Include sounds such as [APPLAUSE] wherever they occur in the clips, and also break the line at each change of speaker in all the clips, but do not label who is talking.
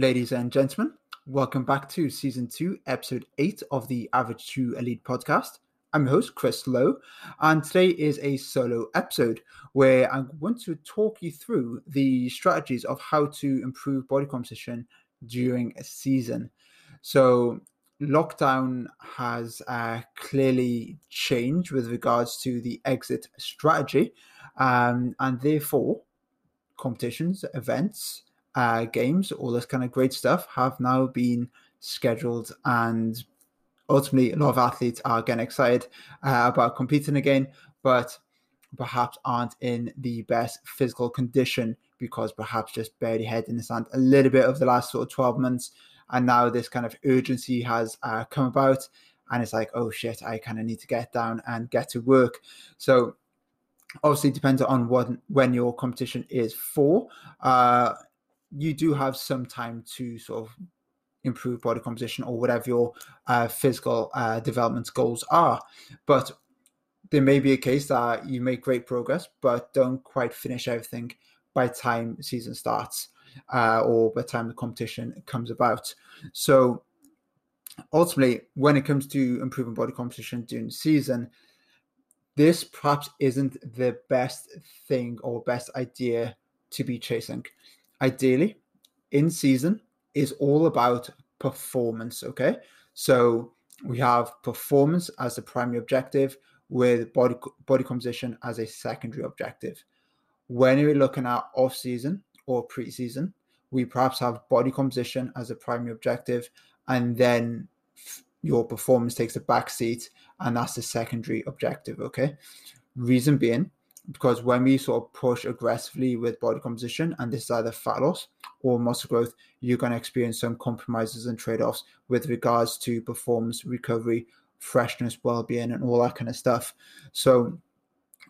Ladies and gentlemen, welcome back to season two, episode eight of the Average to Elite podcast. I'm your host, Chris Lowe, and today is a solo episode where I want to talk you through the strategies of how to improve body composition during a season. So, lockdown has uh, clearly changed with regards to the exit strategy, um, and therefore, competitions, events, uh, games, all this kind of great stuff have now been scheduled and ultimately a lot of athletes are getting excited uh, about competing again but perhaps aren't in the best physical condition because perhaps just barely head in the sand a little bit of the last sort of 12 months and now this kind of urgency has uh, come about and it's like oh shit i kind of need to get down and get to work. So obviously depends on what when your competition is for uh, you do have some time to sort of improve body composition or whatever your uh, physical uh, development goals are. But there may be a case that you make great progress, but don't quite finish everything by time season starts uh, or by time the competition comes about. So ultimately, when it comes to improving body composition during the season, this perhaps isn't the best thing or best idea to be chasing ideally in season is all about performance. Okay. So we have performance as the primary objective with body body composition as a secondary objective. When we're looking at off season or preseason, we perhaps have body composition as a primary objective, and then your performance takes a back seat, and that's the secondary objective. Okay. Reason being, because when we sort of push aggressively with body composition, and this is either fat loss or muscle growth, you're going to experience some compromises and trade offs with regards to performance, recovery, freshness, well being, and all that kind of stuff. So,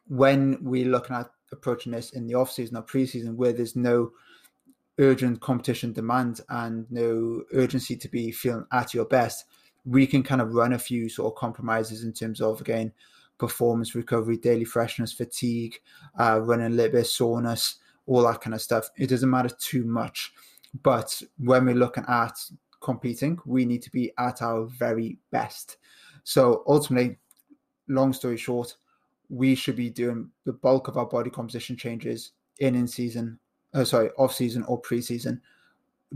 when we're looking at approaching this in the off season or preseason, where there's no urgent competition demand and no urgency to be feeling at your best, we can kind of run a few sort of compromises in terms of again performance recovery, daily freshness, fatigue, uh, running a little bit of soreness, all that kind of stuff. It doesn't matter too much. But when we're looking at competing, we need to be at our very best. So ultimately, long story short, we should be doing the bulk of our body composition changes in in season, uh, sorry, off season or pre-season.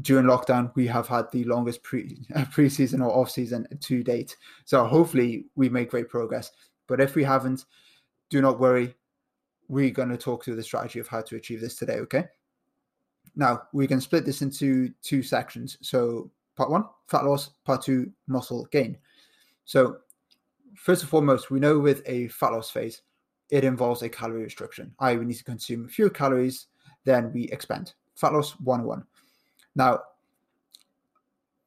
During lockdown, we have had the longest pre [LAUGHS] pre-season or off season to date. So hopefully, we make great progress. But if we haven't, do not worry. We're going to talk through the strategy of how to achieve this today, okay? Now, we can split this into two sections. So, part one, fat loss, part two, muscle gain. So, first and foremost, we know with a fat loss phase, it involves a calorie restriction. I we need to consume fewer calories than we expend. Fat loss 101. Now,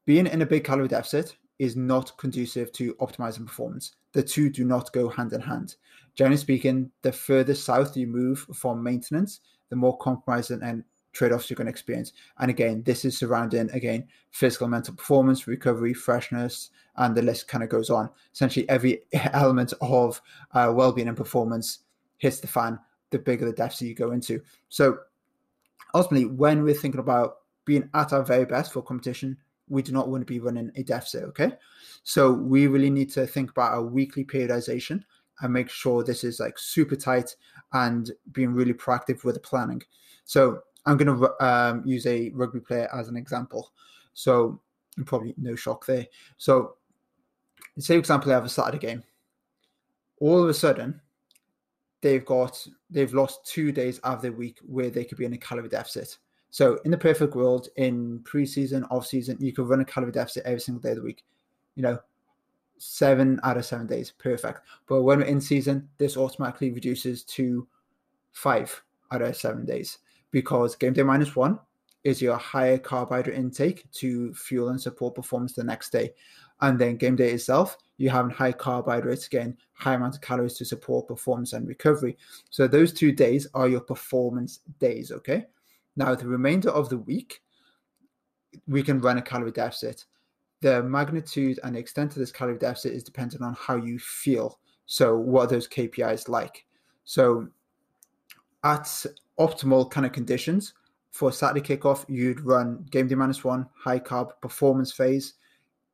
being in a big calorie deficit is not conducive to optimizing performance. The two do not go hand in hand. Generally speaking, the further south you move from maintenance, the more compromise and trade-offs you're going to experience. And again, this is surrounding again physical, mental performance, recovery, freshness, and the list kind of goes on. Essentially, every [LAUGHS] element of uh, well-being and performance hits the fan. The bigger the deficit you go into. So ultimately, when we're thinking about being at our very best for competition, we do not want to be running a deficit. Okay. So we really need to think about our weekly periodization and make sure this is like super tight and being really proactive with the planning. So I'm going to um, use a rugby player as an example. So probably no shock there. So say, for example, they have a Saturday game. All of a sudden, they've got they've lost two days out of their week where they could be in a calorie deficit. So in the perfect world, in preseason, off season, you could run a calorie deficit every single day of the week. You know, seven out of seven days, perfect. But when we're in season, this automatically reduces to five out of seven days because game day minus one is your higher carbohydrate intake to fuel and support performance the next day. And then game day itself, you have a high carbohydrates, again, high amount of calories to support performance and recovery. So those two days are your performance days, okay? Now, the remainder of the week, we can run a calorie deficit. The magnitude and extent of this calorie deficit is dependent on how you feel. So, what are those KPIs like? So, at optimal kind of conditions, for Saturday kickoff, you'd run game day minus one, high carb performance phase.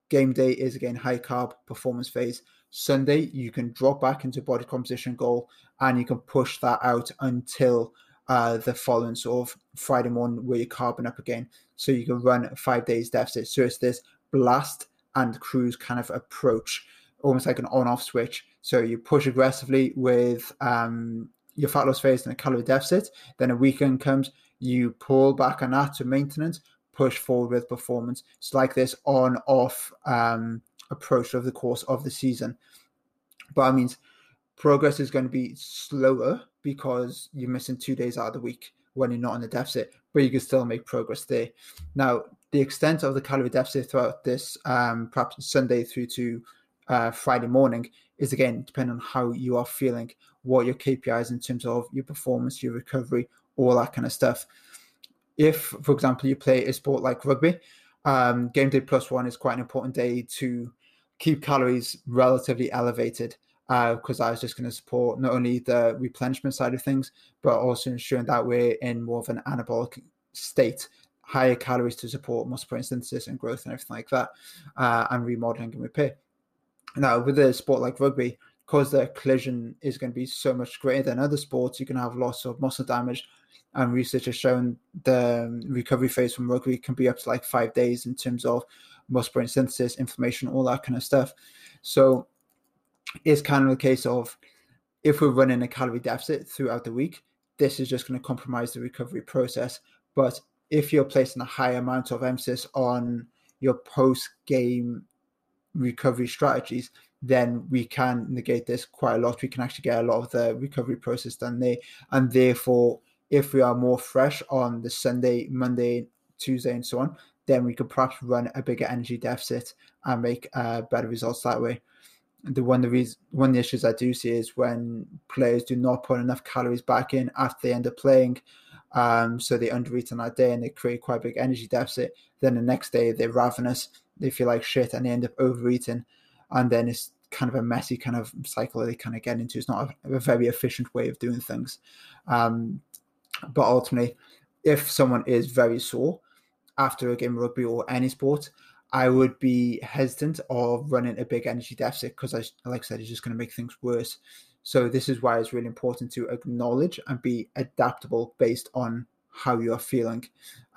Game day is again high carb performance phase. Sunday, you can drop back into body composition goal and you can push that out until uh, the following sort of Friday morning where you're carbon up again. So you can run five days deficit. So it's this blast and cruise kind of approach, almost like an on off switch. So you push aggressively with um, your fat loss phase and a calorie deficit. Then a weekend comes, you pull back on that to maintenance, push forward with performance. It's like this on off um, approach over the course of the season. But that means progress is going to be slower because you're missing two days out of the week when you're not in the deficit, but you can still make progress there. Now, the extent of the calorie deficit throughout this, um, perhaps Sunday through to uh, Friday morning, is again depending on how you are feeling, what your KPIs in terms of your performance, your recovery, all that kind of stuff. If, for example, you play a sport like rugby, um, game day plus one is quite an important day to keep calories relatively elevated because uh, I was just going to support not only the replenishment side of things, but also ensuring that we're in more of an anabolic state, higher calories to support muscle protein synthesis and growth and everything like that, uh, and remodeling and repair. Now, with a sport like rugby, because the collision is going to be so much greater than other sports, you can have loss of muscle damage. And research has shown the recovery phase from rugby can be up to like five days in terms of muscle protein synthesis, inflammation, all that kind of stuff. So it's kind of a case of if we're running a calorie deficit throughout the week, this is just going to compromise the recovery process. But if you're placing a high amount of emphasis on your post game recovery strategies, then we can negate this quite a lot. We can actually get a lot of the recovery process done there. And therefore, if we are more fresh on the Sunday, Monday, Tuesday, and so on, then we could perhaps run a bigger energy deficit and make uh, better results that way. The one the reason one of the issues I do see is when players do not put enough calories back in after they end up playing, um, so they undereat on that day and they create quite a big energy deficit. Then the next day they're ravenous, they feel like shit, and they end up overeating, and then it's kind of a messy kind of cycle they kind of get into. It's not a, a very efficient way of doing things. Um, but ultimately, if someone is very sore after a game of rugby or any sport, I would be hesitant of running a big energy deficit because, like I said, it's just going to make things worse. So this is why it's really important to acknowledge and be adaptable based on how you are feeling.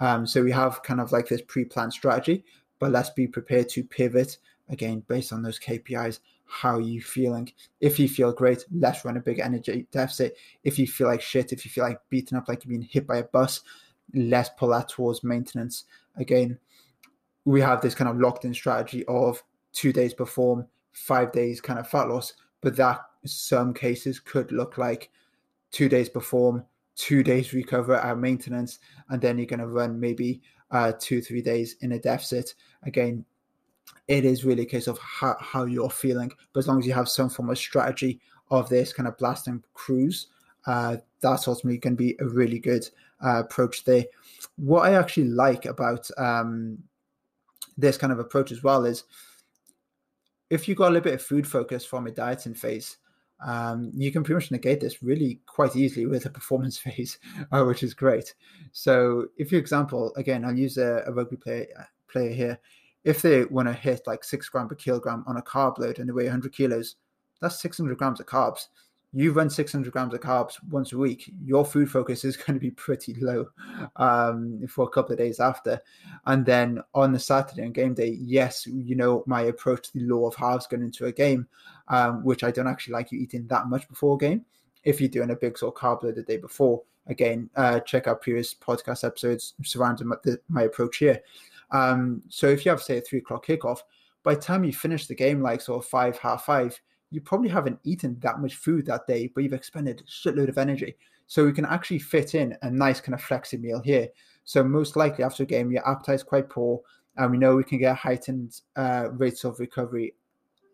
Um, so we have kind of like this pre-planned strategy, but let's be prepared to pivot again based on those KPIs. How are you feeling? If you feel great, let's run a big energy deficit. If you feel like shit, if you feel like beaten up, like you've been hit by a bus, let's pull that towards maintenance. Again, we have this kind of locked in strategy of two days perform, five days kind of fat loss, but that some cases could look like two days perform, two days recover at maintenance, and then you're going to run maybe uh, two, three days in a deficit. Again, it is really a case of how, how you're feeling. But as long as you have some form of strategy of this kind of blasting cruise, uh, that's ultimately going to be a really good uh, approach there. What I actually like about um, this kind of approach as well is if you got a little bit of food focus from a dieting phase, um, you can pretty much negate this really quite easily with a performance [LAUGHS] phase, uh, which is great. So, if you example, again, I'll use a, a rugby player, player here. If they want to hit like six gram per kilogram on a carb load and they weigh 100 kilos, that's 600 grams of carbs you run 600 grams of carbs once a week, your food focus is [LAUGHS] going to be pretty low um, for a couple of days after. And then on the Saturday and game day, yes, you know, my approach to the law of halves going into a game, um, which I don't actually like you eating that much before a game. If you're doing a big sort of carb load the day before, again, uh, check out previous podcast episodes surrounding my, the, my approach here. Um, so if you have, say, a three o'clock kickoff, by the time you finish the game, like sort of five, half five, you probably haven't eaten that much food that day, but you've expended a shitload of energy. So we can actually fit in a nice kind of flexi meal here. So most likely after a game, your appetite is quite poor, and we know we can get heightened uh, rates of recovery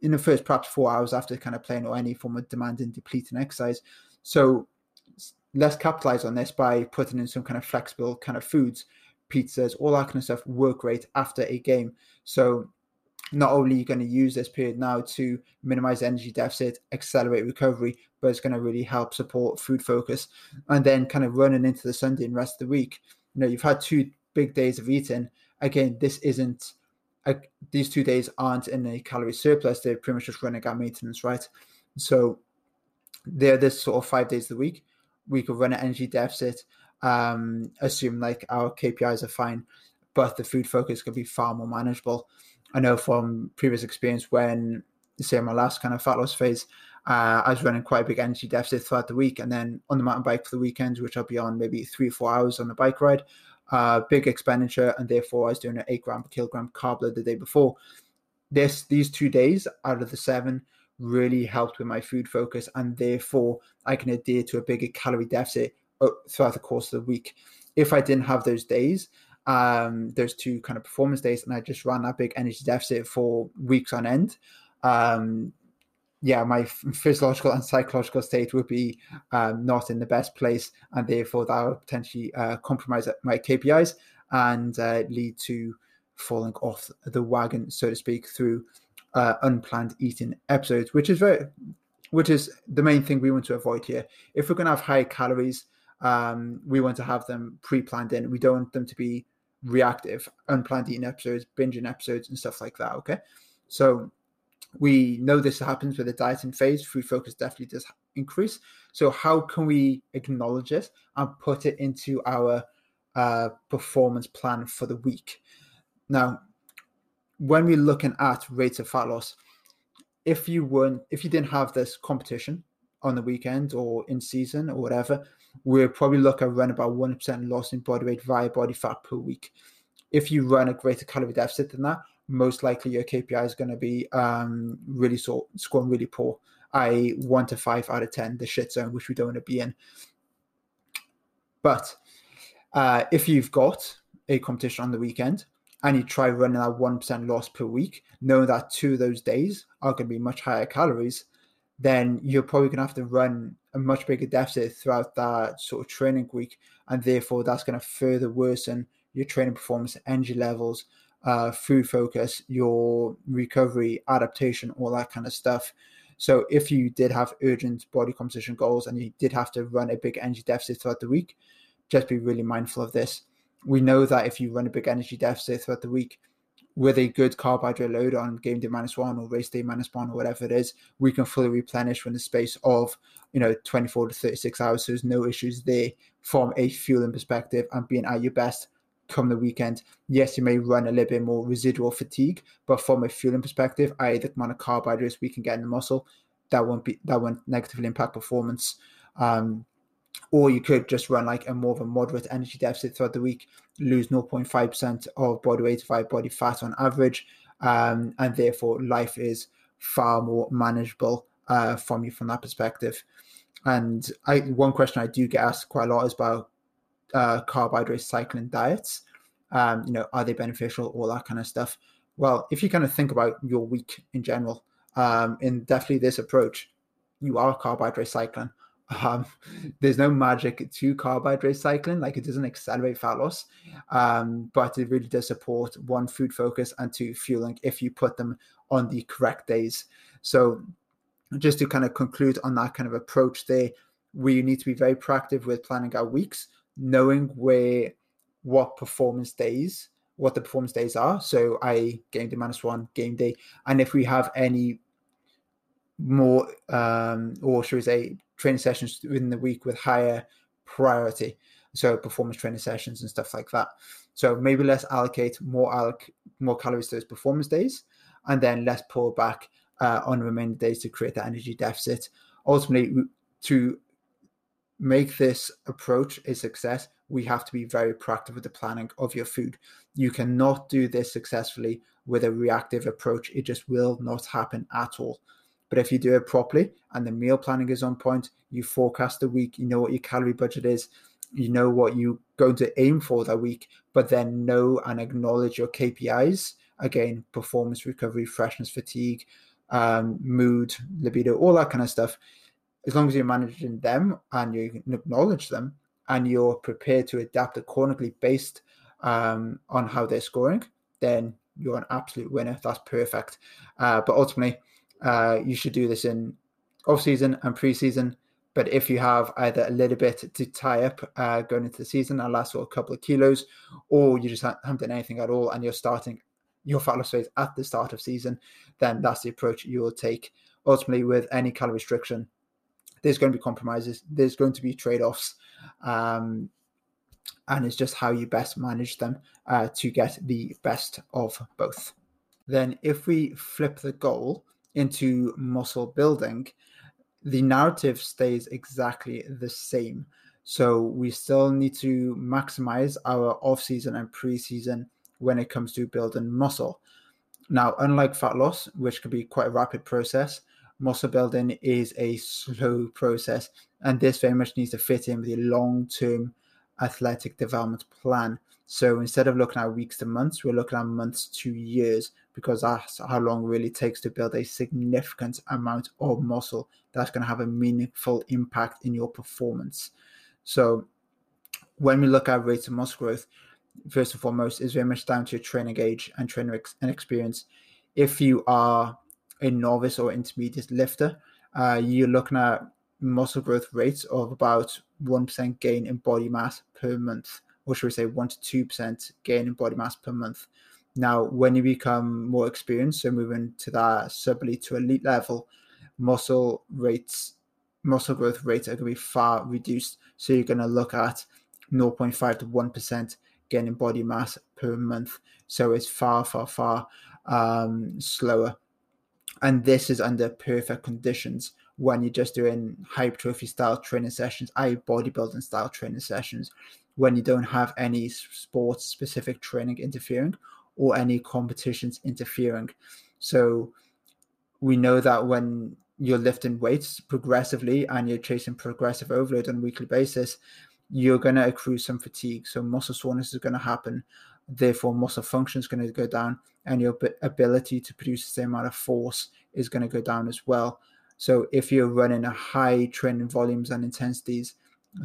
in the first perhaps four hours after kind of playing or any form of demanding depleting exercise. So let's capitalize on this by putting in some kind of flexible kind of foods, pizzas, all that kind of stuff work great after a game. So not only are you going to use this period now to minimize energy deficit, accelerate recovery, but it's going to really help support food focus. And then kind of running into the Sunday and rest of the week, you know you've had two big days of eating. Again, this isn't these two days aren't in a calorie surplus. They're pretty much just running at maintenance, right? So they're this sort of five days of the week. We could run an energy deficit, um, assume like our KPIs are fine, but the food focus could be far more manageable. I know from previous experience when, say, my last kind of fat loss phase, uh, I was running quite a big energy deficit throughout the week, and then on the mountain bike for the weekends, which I'll be on maybe three four hours on the bike ride, uh, big expenditure, and therefore I was doing an eight gram per kilogram carb load the day before. This these two days out of the seven really helped with my food focus, and therefore I can adhere to a bigger calorie deficit uh, throughout the course of the week. If I didn't have those days, um, those two kind of performance days, and I just ran that big energy deficit for weeks on end, um, yeah, my physiological and psychological state would be um, not in the best place, and therefore that would potentially uh, compromise my KPIs and uh, lead to falling off the wagon, so to speak, through uh, unplanned eating episodes, which is very, which is the main thing we want to avoid here. If we're going to have high calories, um, we want to have them pre-planned in. We don't want them to be reactive, unplanned eating episodes, binging episodes, and stuff like that. Okay, so we know this happens with the dieting phase. Food focus definitely does increase. So how can we acknowledge this and put it into our uh, performance plan for the week? Now, when we're looking at rates of fat loss, if you weren't, if you didn't have this competition on the weekend or in season or whatever, we'll probably look at around about one percent loss in body weight via body fat per week. If you run a greater calorie deficit than that, most likely your KPI is going to be um, really so, scoring really poor, i.e., one to five out of 10, the shit zone, which we don't want to be in. But uh, if you've got a competition on the weekend and you try running that 1% loss per week, knowing that two of those days are going to be much higher calories, then you're probably going to have to run a much bigger deficit throughout that sort of training week. And therefore, that's going to further worsen your training performance, energy levels, uh, food focus, your recovery, adaptation, all that kind of stuff. So if you did have urgent body composition goals and you did have to run a big energy deficit throughout the week, just be really mindful of this. We know that if you run a big energy deficit throughout the week with a good carbohydrate load on game day minus one or race day minus one or whatever it is, we can fully replenish within the space of you know 24 to 36 hours. So there's no issues there from a fueling perspective and being at your best come the weekend, yes, you may run a little bit more residual fatigue, but from a fueling perspective, i.e., the amount of carbohydrates we can get in the muscle, that won't be that won't negatively impact performance. Um, or you could just run like a more of a moderate energy deficit throughout the week, lose 0.5% of body weight via body fat on average, um, and therefore life is far more manageable uh, from you from that perspective. And I, one question I do get asked quite a lot is about uh, carbohydrate cycling diets. Um, you know, are they beneficial? All that kind of stuff. Well, if you kind of think about your week in general, um, in definitely this approach, you are carbohydrate cycling. Um, there's no magic to carbohydrate cycling, like it doesn't accelerate fat loss, um, but it really does support one food focus and two fueling if you put them on the correct days. So, just to kind of conclude on that kind of approach, there, we need to be very proactive with planning our weeks knowing where what performance days what the performance days are so i game day minus one game day and if we have any more um or should we say training sessions within the week with higher priority so performance training sessions and stuff like that so maybe let's allocate more alloc- more calories to those performance days and then let's pull back uh, on remaining days to create that energy deficit ultimately to make this approach a success, we have to be very proactive with the planning of your food. You cannot do this successfully with a reactive approach. It just will not happen at all. But if you do it properly and the meal planning is on point, you forecast the week, you know what your calorie budget is, you know what you're going to aim for that week, but then know and acknowledge your KPIs again, performance, recovery, freshness, fatigue, um, mood, libido, all that kind of stuff as long as you're managing them and you acknowledge them and you're prepared to adapt accordingly based um, on how they're scoring, then you're an absolute winner. That's perfect. Uh, but ultimately, uh, you should do this in off season and preseason. But if you have either a little bit to tie up uh, going into the season and last for a couple of kilos, or you just haven't done anything at all and you're starting your fat loss phase at the start of season, then that's the approach you will take. Ultimately, with any calorie restriction, there's going to be compromises, there's going to be trade offs. Um, and it's just how you best manage them uh, to get the best of both. Then, if we flip the goal into muscle building, the narrative stays exactly the same. So we still need to maximize our off season and pre season when it comes to building muscle. Now, unlike fat loss, which can be quite a rapid process, muscle building is a slow process, and this very much needs to fit in with a long term athletic development plan. So instead of looking at weeks to months, we're looking at months to years because that's how long it really takes to build a significant amount of muscle that's going to have a meaningful impact in your performance. So when we look at rates of muscle growth, first and foremost is very much down to your training age and training ex- and experience. If you are a novice or intermediate lifter, uh, you're looking at muscle growth rates of about 1% gain in body mass per month, or should we say 1 to 2% gain in body mass per month. Now, when you become more experienced, so moving to that sub elite to elite level, muscle rates, muscle growth rates are going to be far reduced. So you're going to look at 0.5 to 1% gain in body mass per month. So it's far, far, far um, slower. And this is under perfect conditions when you're just doing hypertrophy style training sessions, i.e., bodybuilding style training sessions, when you don't have any sports specific training interfering or any competitions interfering. So we know that when you're lifting weights progressively and you're chasing progressive overload on a weekly basis, you're going to accrue some fatigue. So muscle soreness is going to happen. Therefore, muscle function is going to go down, and your ability to produce the same amount of force is going to go down as well. So if you're running a high training volumes and intensities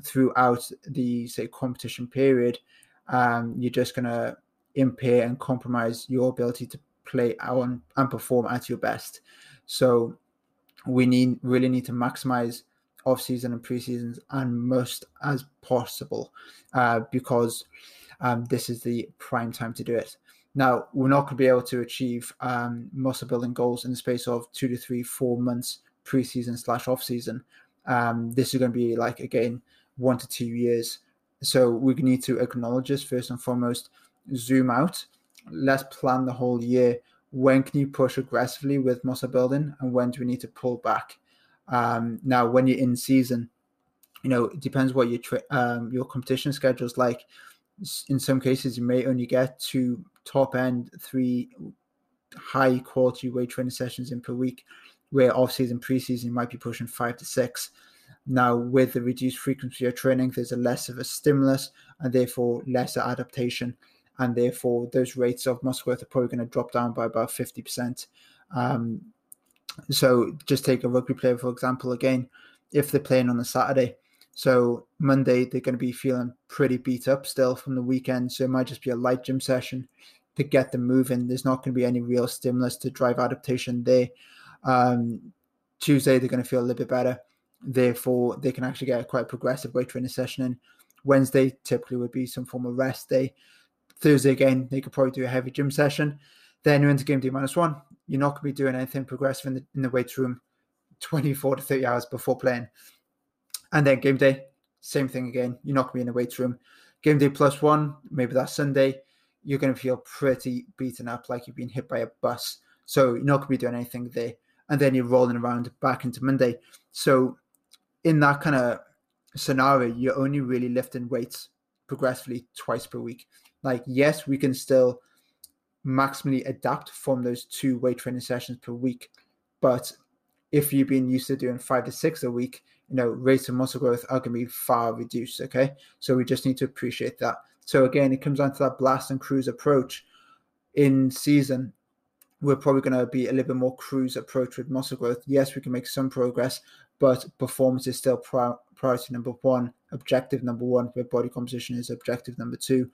throughout the say competition period, um, you're just going to impair and compromise your ability to play on and perform at your best. So we need really need to maximize off season and pre seasons and most as possible uh, because um, this is the prime time to do it. Now we're not going to be able to achieve um, muscle building goals in the space of two to three, four months pre-season slash off season. Um, this is going to be like again one to two years. So we need to acknowledge this first and foremost zoom out. Let's plan the whole year. When can you push aggressively with muscle building, and when do we need to pull back? Um, now, when you're in season, you know it depends what your tra- um, your competition schedule is like. In some cases, you may only get two top end three high quality weight training sessions in per week, where off season, preseason you might be pushing five to six. Now, with the reduced frequency of training, there's a less of a stimulus and therefore lesser adaptation and therefore those rates of muscle growth are probably going to drop down by about 50%. Um, so just take a rugby player, for example, again, if they're playing on a Saturday, so Monday they're going to be feeling pretty beat up still from the weekend, so it might just be a light gym session to get them moving. There's not going to be any real stimulus to drive adaptation there. Um, Tuesday they're going to feel a little bit better, therefore they can actually get a quite progressive weight training session in. Wednesday typically would be some form of rest day. Thursday again, they could probably do a heavy gym session. Then you're into game day minus one. You're not going to be doing anything progressive in the, in the weight room 24 to 30 hours before playing. And then game day, same thing again. You're not going to be in the weight room. Game day plus one, maybe that Sunday, you're going to feel pretty beaten up, like you've been hit by a bus. So you're not going to be doing anything there. And then you're rolling around back into Monday. So in that kind of scenario, you're only really lifting weights progressively twice per week. Like yes we can still maximally adapt from those two weight training sessions per week but if you've been used to doing five to six a week you know rates of muscle growth are going to be far reduced okay? So we just need to appreciate that. So again it comes down to that blast and cruise approach. In season we're probably going to be a little bit more cruise approach with muscle growth. Yes we can make some progress but performance is still priority number one objective number one where body composition is objective number two.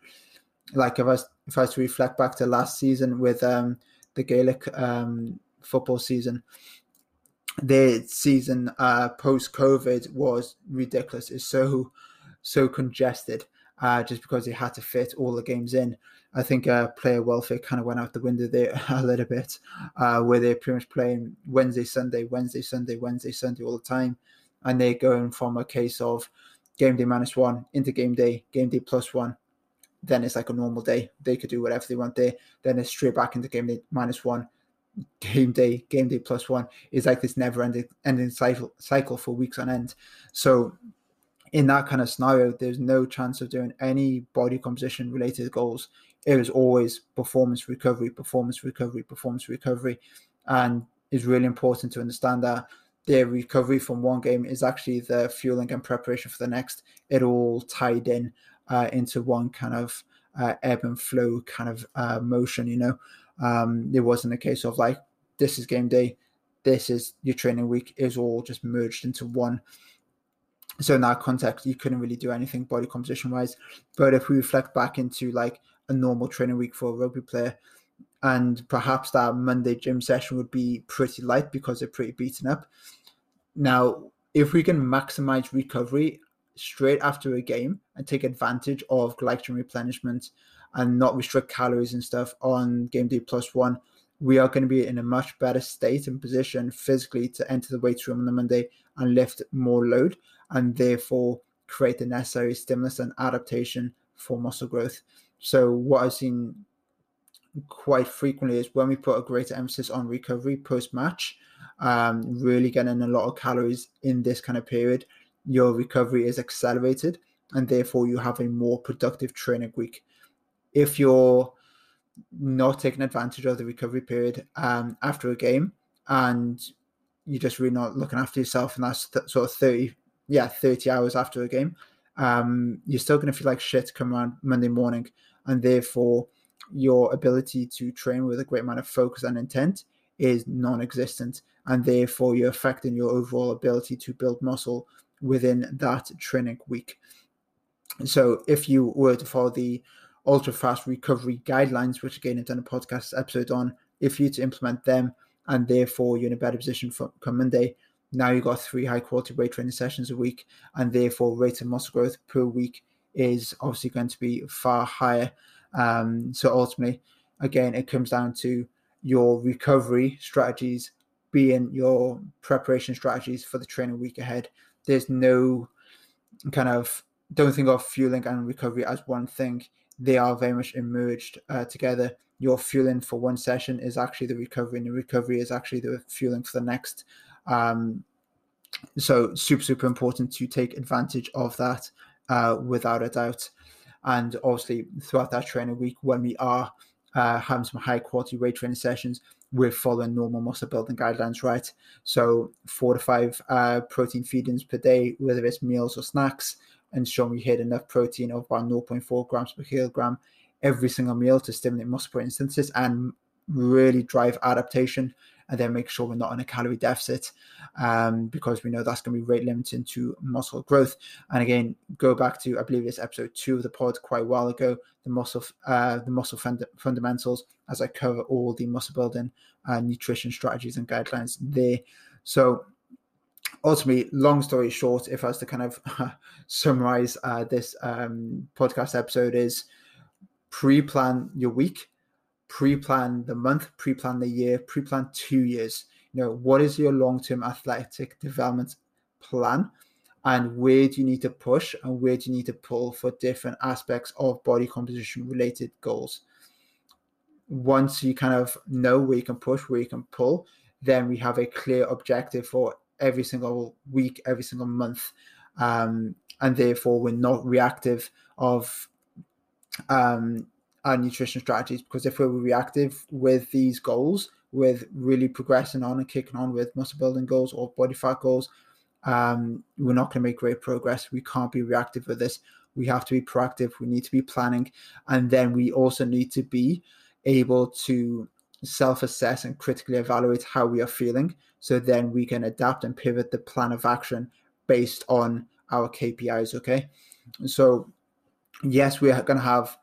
Like if I if I was to reflect back to last season with um, the Gaelic um, football season, their season uh, post COVID was ridiculous. It's so so congested uh, just because they had to fit all the games in. I think uh, player welfare kind of went out the window there [LAUGHS] a little bit, uh, where they're pretty much playing Wednesday, Sunday, Wednesday, Sunday, Wednesday, Sunday all the time, and they're going from a case of game day minus one into game day, game day plus one. Then it's like a normal day. They could do whatever they want there. Then it's straight back into game day minus one game day, game day plus one is like this never ending ending cycle cycle for weeks on end. So in that kind of scenario, there's no chance of doing any body composition related goals. It was always performance recovery, performance recovery, performance recovery. And it's really important to understand that their recovery from one game is actually the fueling and preparation for the next. It all tied in uh, into one kind of uh, ebb and flow kind of uh, motion, you know. Um, it wasn't a case of like this is game day, this is your training week. Is all just merged into one. So in that context, you couldn't really do anything body composition wise. But if we reflect back into like a normal training week for a rugby player, and perhaps that Monday gym session would be pretty light because they're pretty beaten up. Now, if we can maximize recovery straight after a game and take advantage of glycogen replenishment and not restrict calories and stuff on game day plus one, we are going to be in a much better state and position physically to enter the weight room on the Monday and lift more load and therefore create the necessary stimulus and adaptation for muscle growth. So, what I've seen quite frequently is when we put a greater emphasis on recovery post match, um, really getting a lot of calories in this kind of period, your recovery is accelerated and therefore you have a more productive training week if you're not taking advantage of the recovery period um, after a game and you're just really not looking after yourself and that's th- sort of 30 yeah 30 hours after a game um, you're still going to feel like shit come around monday morning and therefore your ability to train with a great amount of focus and intent is non-existent and therefore you're affecting your overall ability to build muscle within that training week so if you were to follow the ultra fast recovery guidelines, which again I've done a podcast episode on. If you to implement them and therefore you're in a better position for come Monday, now you've got three high quality weight training sessions a week, and therefore rate of muscle growth per week is obviously going to be far higher. Um, so ultimately, again, it comes down to your recovery strategies being your preparation strategies for the training week ahead. There's no kind of don't think of fueling and recovery as one thing they are very much emerged uh, together. Your fueling for one session is actually the recovery, and the recovery is actually the fueling for the next. Um, so super super important to take advantage of that uh, without a doubt. And obviously throughout that training week, when we are uh, having some high quality weight training sessions, we're following normal muscle building guidelines, right? So four to five uh, protein feedings per day, whether it's meals or snacks ensure we hit enough protein of about 0.4 grams per kilogram every single meal to stimulate muscle protein synthesis and really drive adaptation and then make sure we're not in a calorie deficit um, because we know that's going to be rate limiting to muscle growth. And again, go back to I believe it's episode two of the pod quite a while ago, the muscle uh, the muscle fund- fundamentals, as I cover all the muscle building uh, nutrition strategies and guidelines there. So ultimately, long story short, if I was to kind of [LAUGHS] summarize uh, this um, podcast episode, is pre-plan your week, pre-plan the month, pre-plan the year, pre-plan two years. You know, what is your long-term athletic development plan? And where do you need to push and where do you need to pull for different aspects of body composition related goals? Once you kind of know where you can push, where you can pull, then we have a clear objective for every single week, every single month, um, and therefore we're not reactive of um, our nutrition strategies. Because if we're reactive with these goals, with really progressing on and kicking on with muscle building goals or body fat goals, um, we're not going to make great progress. We can't be reactive with this. We have to be proactive. We need to be planning, and then we also need to be able to self assess and critically evaluate how we are feeling. So then we can adapt and pivot the plan of action based on our KPIs. Okay. So, yes, we're going to have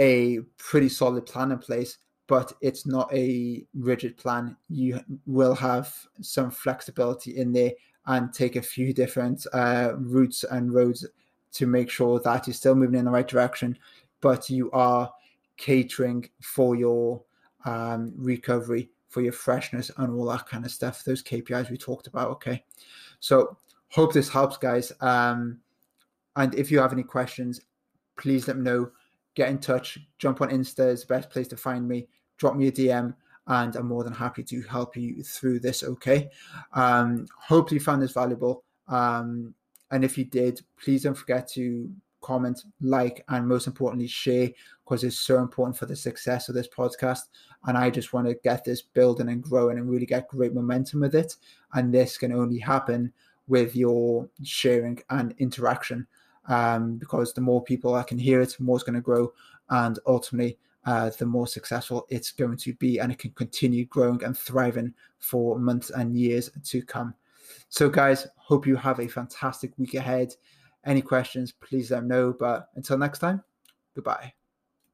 a pretty solid plan in place, but it's not a rigid plan. You will have some flexibility in there and take a few different uh, routes and roads to make sure that you're still moving in the right direction, but you are catering for your um, recovery, for your freshness, and all that kind of stuff. Those KPIs we talked about. Okay, so hope this helps, guys. Um, and if you have any questions, please let me know. Get in touch. Jump on Insta is the best place to find me. Drop me a DM and I'm more than happy to help you through this. Okay. Um, hopefully you found this valuable. Um, and if you did, please don't forget to comment, like, and most importantly, share because it's so important for the success of this podcast. And I just want to get this building and growing and really get great momentum with it. And this can only happen with your sharing and interaction um, because the more people I can hear it, the more it's going to grow. And ultimately, uh, the more successful it's going to be, and it can continue growing and thriving for months and years to come. So, guys, hope you have a fantastic week ahead. Any questions, please let me know. But until next time, goodbye.